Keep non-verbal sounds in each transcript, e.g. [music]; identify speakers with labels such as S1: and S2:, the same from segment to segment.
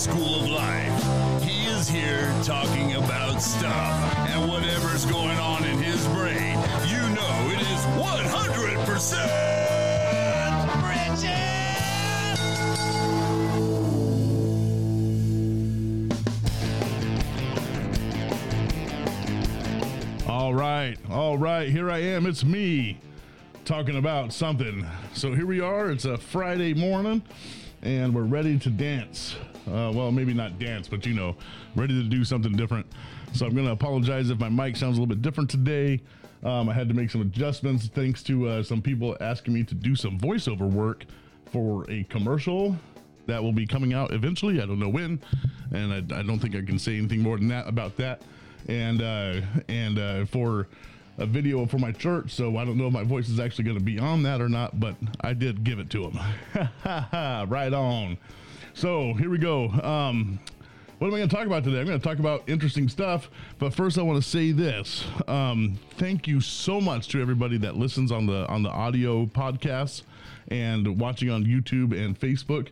S1: school of life. He is here talking about stuff and whatever's going on in his brain. You know it is 100% Bridget!
S2: All right, all right, here I am. It's me talking about something. So here we are. It's a Friday morning, and we're ready to dance. Uh, well, maybe not dance, but you know, ready to do something different. So I'm going to apologize if my mic sounds a little bit different today. Um, I had to make some adjustments thanks to uh, some people asking me to do some voiceover work for a commercial that will be coming out eventually. I don't know when, and I, I don't think I can say anything more than that about that. And uh, and uh, for a video for my church, so I don't know if my voice is actually going to be on that or not, but I did give it to him. [laughs] right on. So here we go. Um, what am I going to talk about today? I'm going to talk about interesting stuff, but first I want to say this. Um, thank you so much to everybody that listens on the on the audio podcasts and watching on YouTube and Facebook.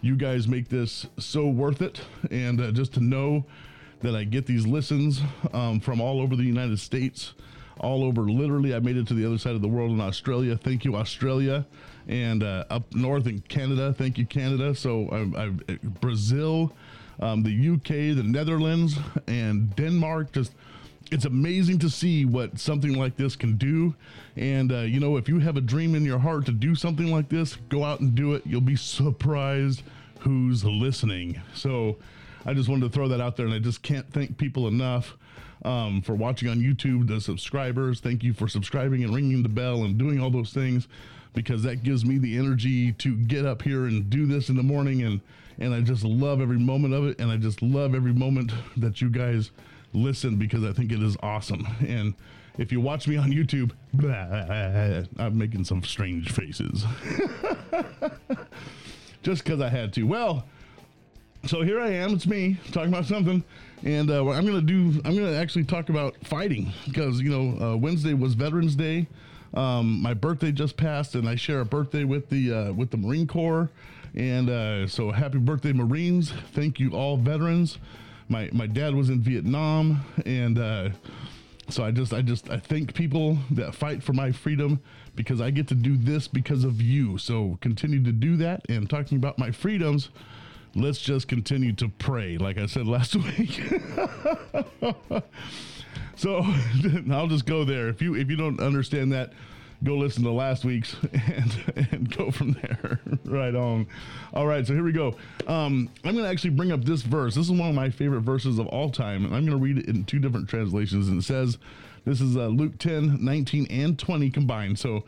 S2: You guys make this so worth it, and uh, just to know that I get these listens um, from all over the United States, all over. Literally, I made it to the other side of the world in Australia. Thank you, Australia, and uh, up north in Canada. Thank you, Canada. So I, I, Brazil, um, the UK, the Netherlands, and Denmark. Just it's amazing to see what something like this can do. And, uh, you know, if you have a dream in your heart to do something like this, go out and do it. You'll be surprised who's listening. So I just wanted to throw that out there. And I just can't thank people enough um, for watching on YouTube, the subscribers. Thank you for subscribing and ringing the bell and doing all those things because that gives me the energy to get up here and do this in the morning. And, and I just love every moment of it. And I just love every moment that you guys listen because I think it is awesome. And if you watch me on YouTube, blah, [laughs] I'm making some strange faces. [laughs] Just because I had to. Well, so here I am. It's me talking about something, and uh, I'm gonna do. I'm gonna actually talk about fighting because you know uh, Wednesday was Veterans Day. Um, my birthday just passed, and I share a birthday with the uh, with the Marine Corps, and uh, so happy birthday, Marines! Thank you, all veterans. My my dad was in Vietnam, and uh, so I just I just I thank people that fight for my freedom because I get to do this because of you. So continue to do that. And talking about my freedoms, let's just continue to pray, like I said last [laughs] week. so [laughs] I'll just go there. If you if you don't understand that, go listen to last week's [laughs] and and go from there. right on. All right, so here we go. Um, I'm going to actually bring up this verse. This is one of my favorite verses of all time, and I'm going to read it in two different translations. And it says, "This is uh, Luke 10, 19, and 20 combined." So.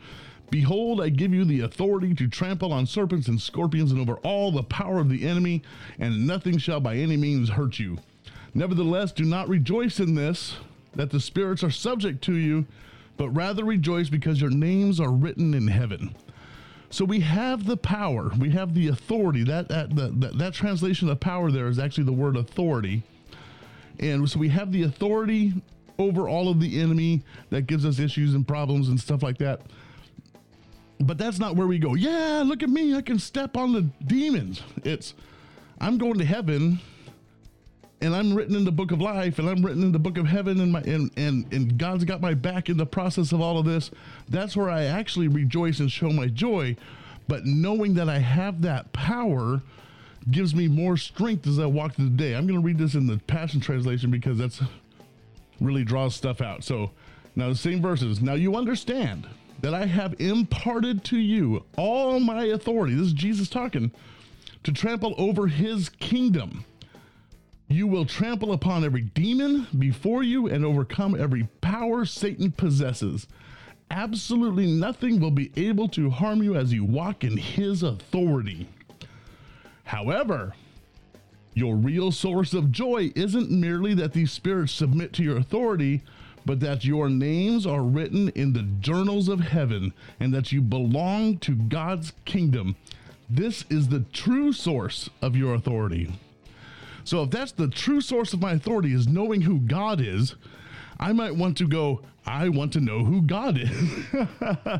S2: Behold, I give you the authority to trample on serpents and scorpions and over all the power of the enemy, and nothing shall by any means hurt you. Nevertheless, do not rejoice in this, that the spirits are subject to you, but rather rejoice because your names are written in heaven. So we have the power, we have the authority. That that, that that translation of power there is actually the word authority. And so we have the authority over all of the enemy that gives us issues and problems and stuff like that. But that's not where we go. Yeah, look at me, I can step on the demons. It's I'm going to heaven and I'm written in the book of life and I'm written in the book of heaven and my and, and and God's got my back in the process of all of this. That's where I actually rejoice and show my joy. But knowing that I have that power gives me more strength as I walk through the day. I'm going to read this in the Passion Translation because that's really draws stuff out. So now the same verses. Now you understand that I have imparted to you all my authority. This is Jesus talking to trample over his kingdom. You will trample upon every demon before you and overcome every power Satan possesses. Absolutely nothing will be able to harm you as you walk in his authority. However, your real source of joy isn't merely that these spirits submit to your authority, but that your names are written in the journals of heaven and that you belong to God's kingdom. This is the true source of your authority. So if that's the true source of my authority is knowing who God is, I might want to go, I want to know who God is. [laughs]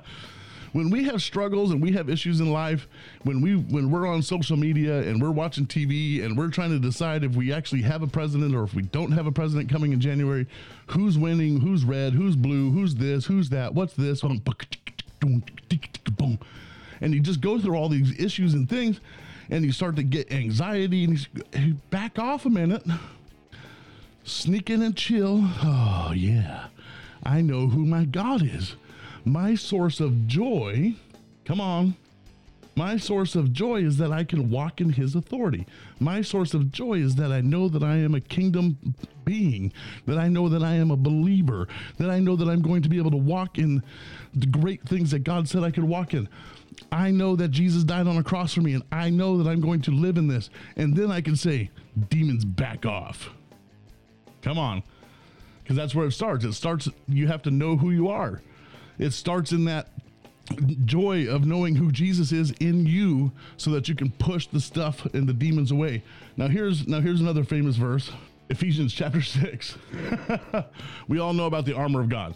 S2: when we have struggles and we have issues in life, when we when we're on social media and we're watching TV and we're trying to decide if we actually have a president or if we don't have a president coming in January, who's winning, who's red, who's blue, who's this, who's that, what's this, and you just go through all these issues and things, and you start to get anxiety and you back off a minute, sneak in and chill. Oh yeah, I know who my God is my source of joy, come on, my source of joy is that I can walk in his authority. My source of joy is that I know that I am a kingdom being, that I know that I am a believer, that I know that I'm going to be able to walk in the great things that God said I could walk in. I know that Jesus died on a cross for me, and I know that I'm going to live in this. And then I can say, demons, back off. Come on. Because that's where it starts. It starts, you have to know who you are. It starts in that joy of knowing who Jesus is in you so that you can push the stuff and the demons away. Now here's now here's another famous verse. Ephesians chapter [laughs] 6. [laughs] we all know about the armor of God.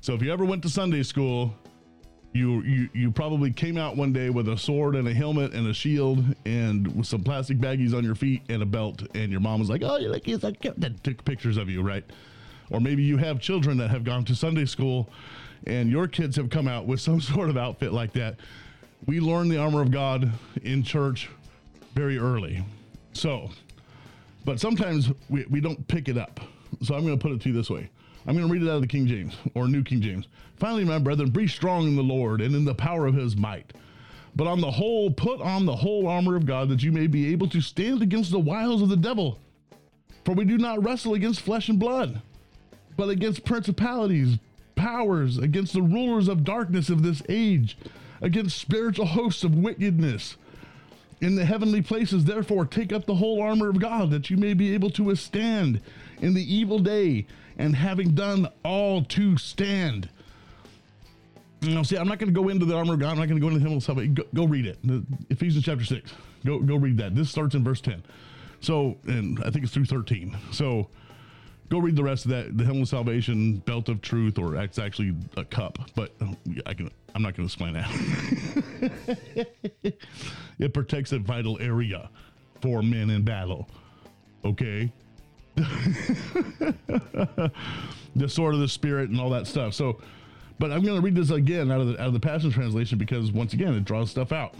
S2: So if you ever went to Sunday school, you, you you probably came out one day with a sword and a helmet and a shield and with some plastic baggies on your feet and a belt and your mom was like, "Oh, you like yes, I took pictures of you, right?" Or maybe you have children that have gone to Sunday school and your kids have come out with some [laughs] sort of outfit like that, we learn the armor of God in church very early. So, but sometimes we, we don't pick it up. So I'm going to put it to you this way. I'm going to read it out of the King James or New King James. Finally, my brethren, be strong in the Lord and in the power of his might. But on the whole, put on the whole armor of God that you may be able to stand against the wiles of the devil. For we do not wrestle against flesh and blood, but against principalities, powers, against the rulers of darkness of this age, against spiritual hosts of wickedness in the heavenly places. Therefore, take up the whole armor of God that you may be able to withstand in the evil day, and having done all to stand. Now, see, I'm not going to go into the armor of God. I'm not going to go into the hymnal Go, go read it. Ephesians chapter 6. Go, go read that. This starts in verse 10. So, and I think it's through 13. So, go read the rest of that the helmet of salvation belt of truth or it's actually a cup but um, i can i'm not going to explain that. [laughs] It protects a vital area for men in battle okay? [laughs] The sword of the spirit and all that stuff. So but i'm going to read this again out of the out of the passion translation because once again it draws stuff out.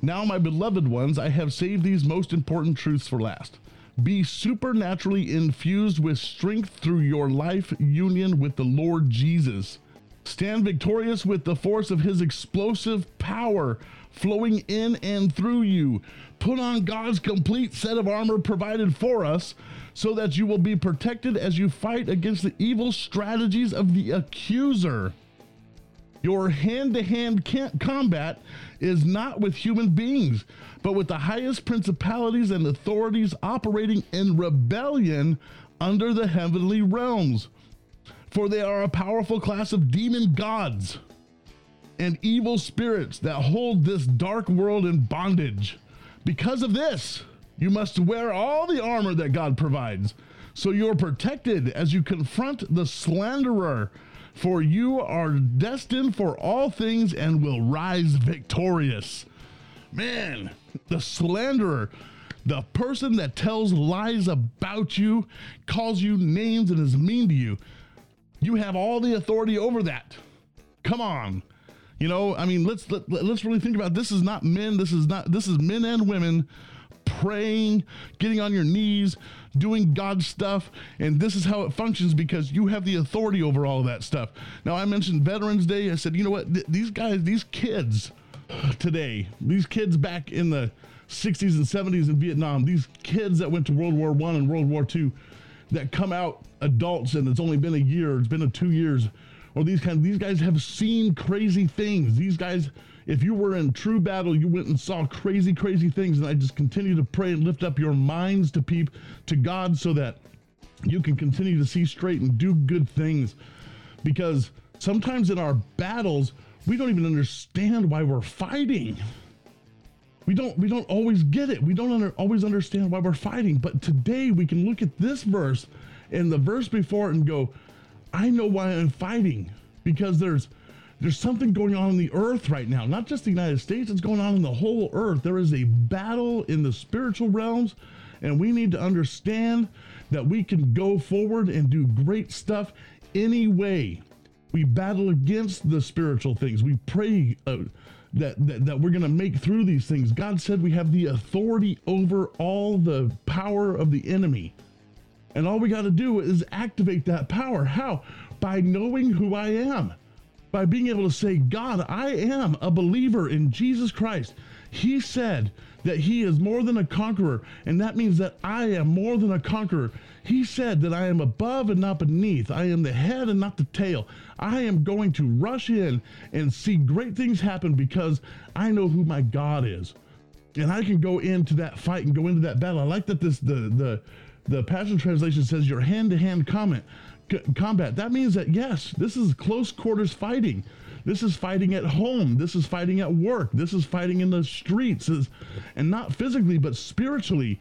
S2: Now my beloved ones i have saved these most important truths for last be supernaturally infused with strength through your life union with the Lord Jesus. Stand victorious with the force of his explosive power flowing in and through you. Put on God's complete set of armor provided for us so that you will be protected as you fight against the evil strategies of the accuser. Your hand to hand combat is not with human beings, but with the highest principalities and authorities operating in rebellion under the heavenly realms. For they are a powerful class of demon gods and evil spirits that hold this dark world in bondage. Because of this, you must wear all the armor that God provides, so you're protected as you confront the slanderer for you are destined for all things and will rise victorious. Man, the slanderer, the person that tells lies about you, calls you names, and is mean to you, you have all the authority over that. Come on. You know, I mean, let's let, let's really think about it. this is not men, this is not this is men and women praying, getting on your knees, doing God's stuff. And this is how it functions because you have the authority over all of that stuff. Now, I mentioned Veterans Day. I said, you know what? Th- these guys, these kids today, these kids back in the 60s and 70s in Vietnam, these kids that went to World War One and World War Two that come out adults and it's only been a year, it's been a two years, or these kind these guys have seen crazy things. These guys if you were in true battle, you went and saw crazy, crazy things. And I just continue to pray and lift up your minds to peep to God so that you can continue to see straight and do good things. Because sometimes in our battles, we don't even understand why we're fighting. We don't we don't always get it. We don't under, always understand why we're fighting. But today we can look at this verse and the verse before and go, I know why I'm fighting because there's There's something going on in the earth right now, not just the United States, it's going on in the whole earth. There is a battle in the spiritual realms, and we need to understand that we can go forward and do great stuff anyway. We battle against the spiritual things. We pray uh, that, that, that we're going to make through these things. God said we have the authority over all the power of the enemy. And all we got to do is activate that power. How? By knowing who I am by being able to say, God, I am a believer in Jesus Christ. He said that He is more than a conqueror, and that means that I am more than a conqueror. He said that I am above and not beneath. I am the head and not the tail. I am going to rush in and see great things happen because I know who my God is. And I can go into that fight and go into that battle. I like that this the the the Passion Translation says your hand-to-hand comment combat. That means that yes, this is close quarters fighting. This is fighting at home. This is fighting at work. This is fighting in the streets, and not physically but spiritually.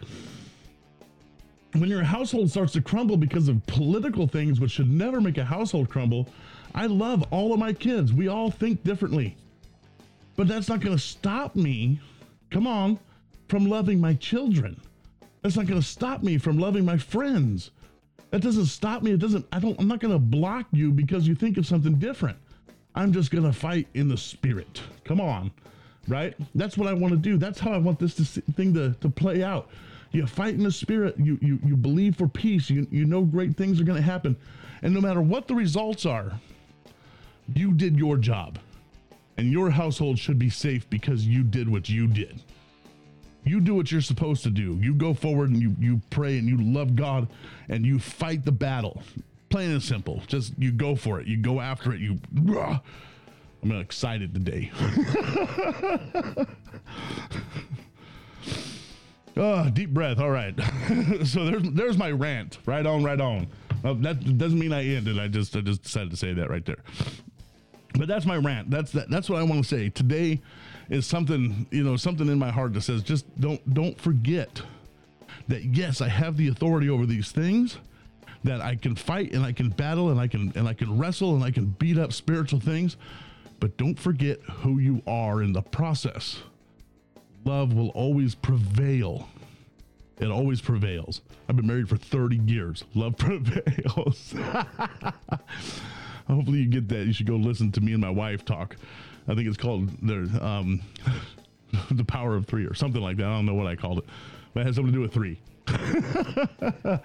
S2: When your household starts to crumble because of political things, which should never make a household crumble, I love all of my kids. We all think differently. But that's not going to stop me, come on, from loving my children. That's not going to stop me from loving my friends. That doesn't stop me. It doesn't, I don't, I'm not going to block you because you think of something different. I'm just going to fight in the spirit. Come on. Right? That's what I want to do. That's how I want this to, thing to, to play out. You fight in the spirit. You, you, you believe for peace. You, you know great things are going to happen. And no matter what the results are, you did your job. And your household should be safe because you did what you did you do what you're supposed to do. You go forward and you you pray and you love God and you fight the battle. Plain and simple. Just you go for it. You go after it. You I'm excited today. oh, [laughs] deep breath. All right. [laughs] so there's there's my rant. Right on, right on. Well, that doesn't mean I ended. I just I just decided to say that right there. But that's my rant. That's that, that's what I want to say. Today is something you know something in my heart that says just don't don't forget that yes i have the authority over these things that i can fight and i can battle and i can and i can wrestle and i can beat up spiritual things but don't forget who you are in the process. Love will always prevail. It always prevails. I've been married for 30 years. Love [laughs] prevails. [laughs] Hopefully you get that. You should go listen to me and my wife talk I think it's called the um, [laughs] the power of three or something like that. I don't know what I called it, but it has something to do with three. [laughs]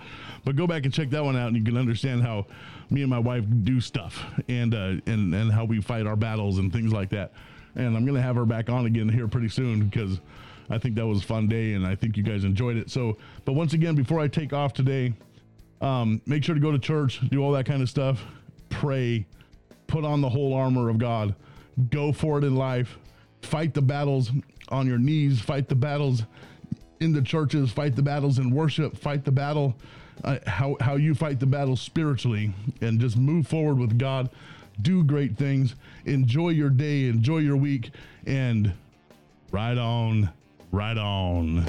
S2: but go back and check that one out, and you can understand how me and my wife do stuff, and uh, and and how we fight our battles and things like that. And I'm gonna have her back on again here pretty soon because I think that was a fun day, and I think you guys enjoyed it. So, but once again, before I take off today, um, make sure to go to church, do all that kind of stuff, pray, put on the whole armor of God go for it in life. Fight the battles on your knees, fight the battles in the churches, fight the battles in worship, fight the battle uh, how how you fight the battle spiritually and just move forward with God. Do great things. Enjoy your day, enjoy your week and right on, right on.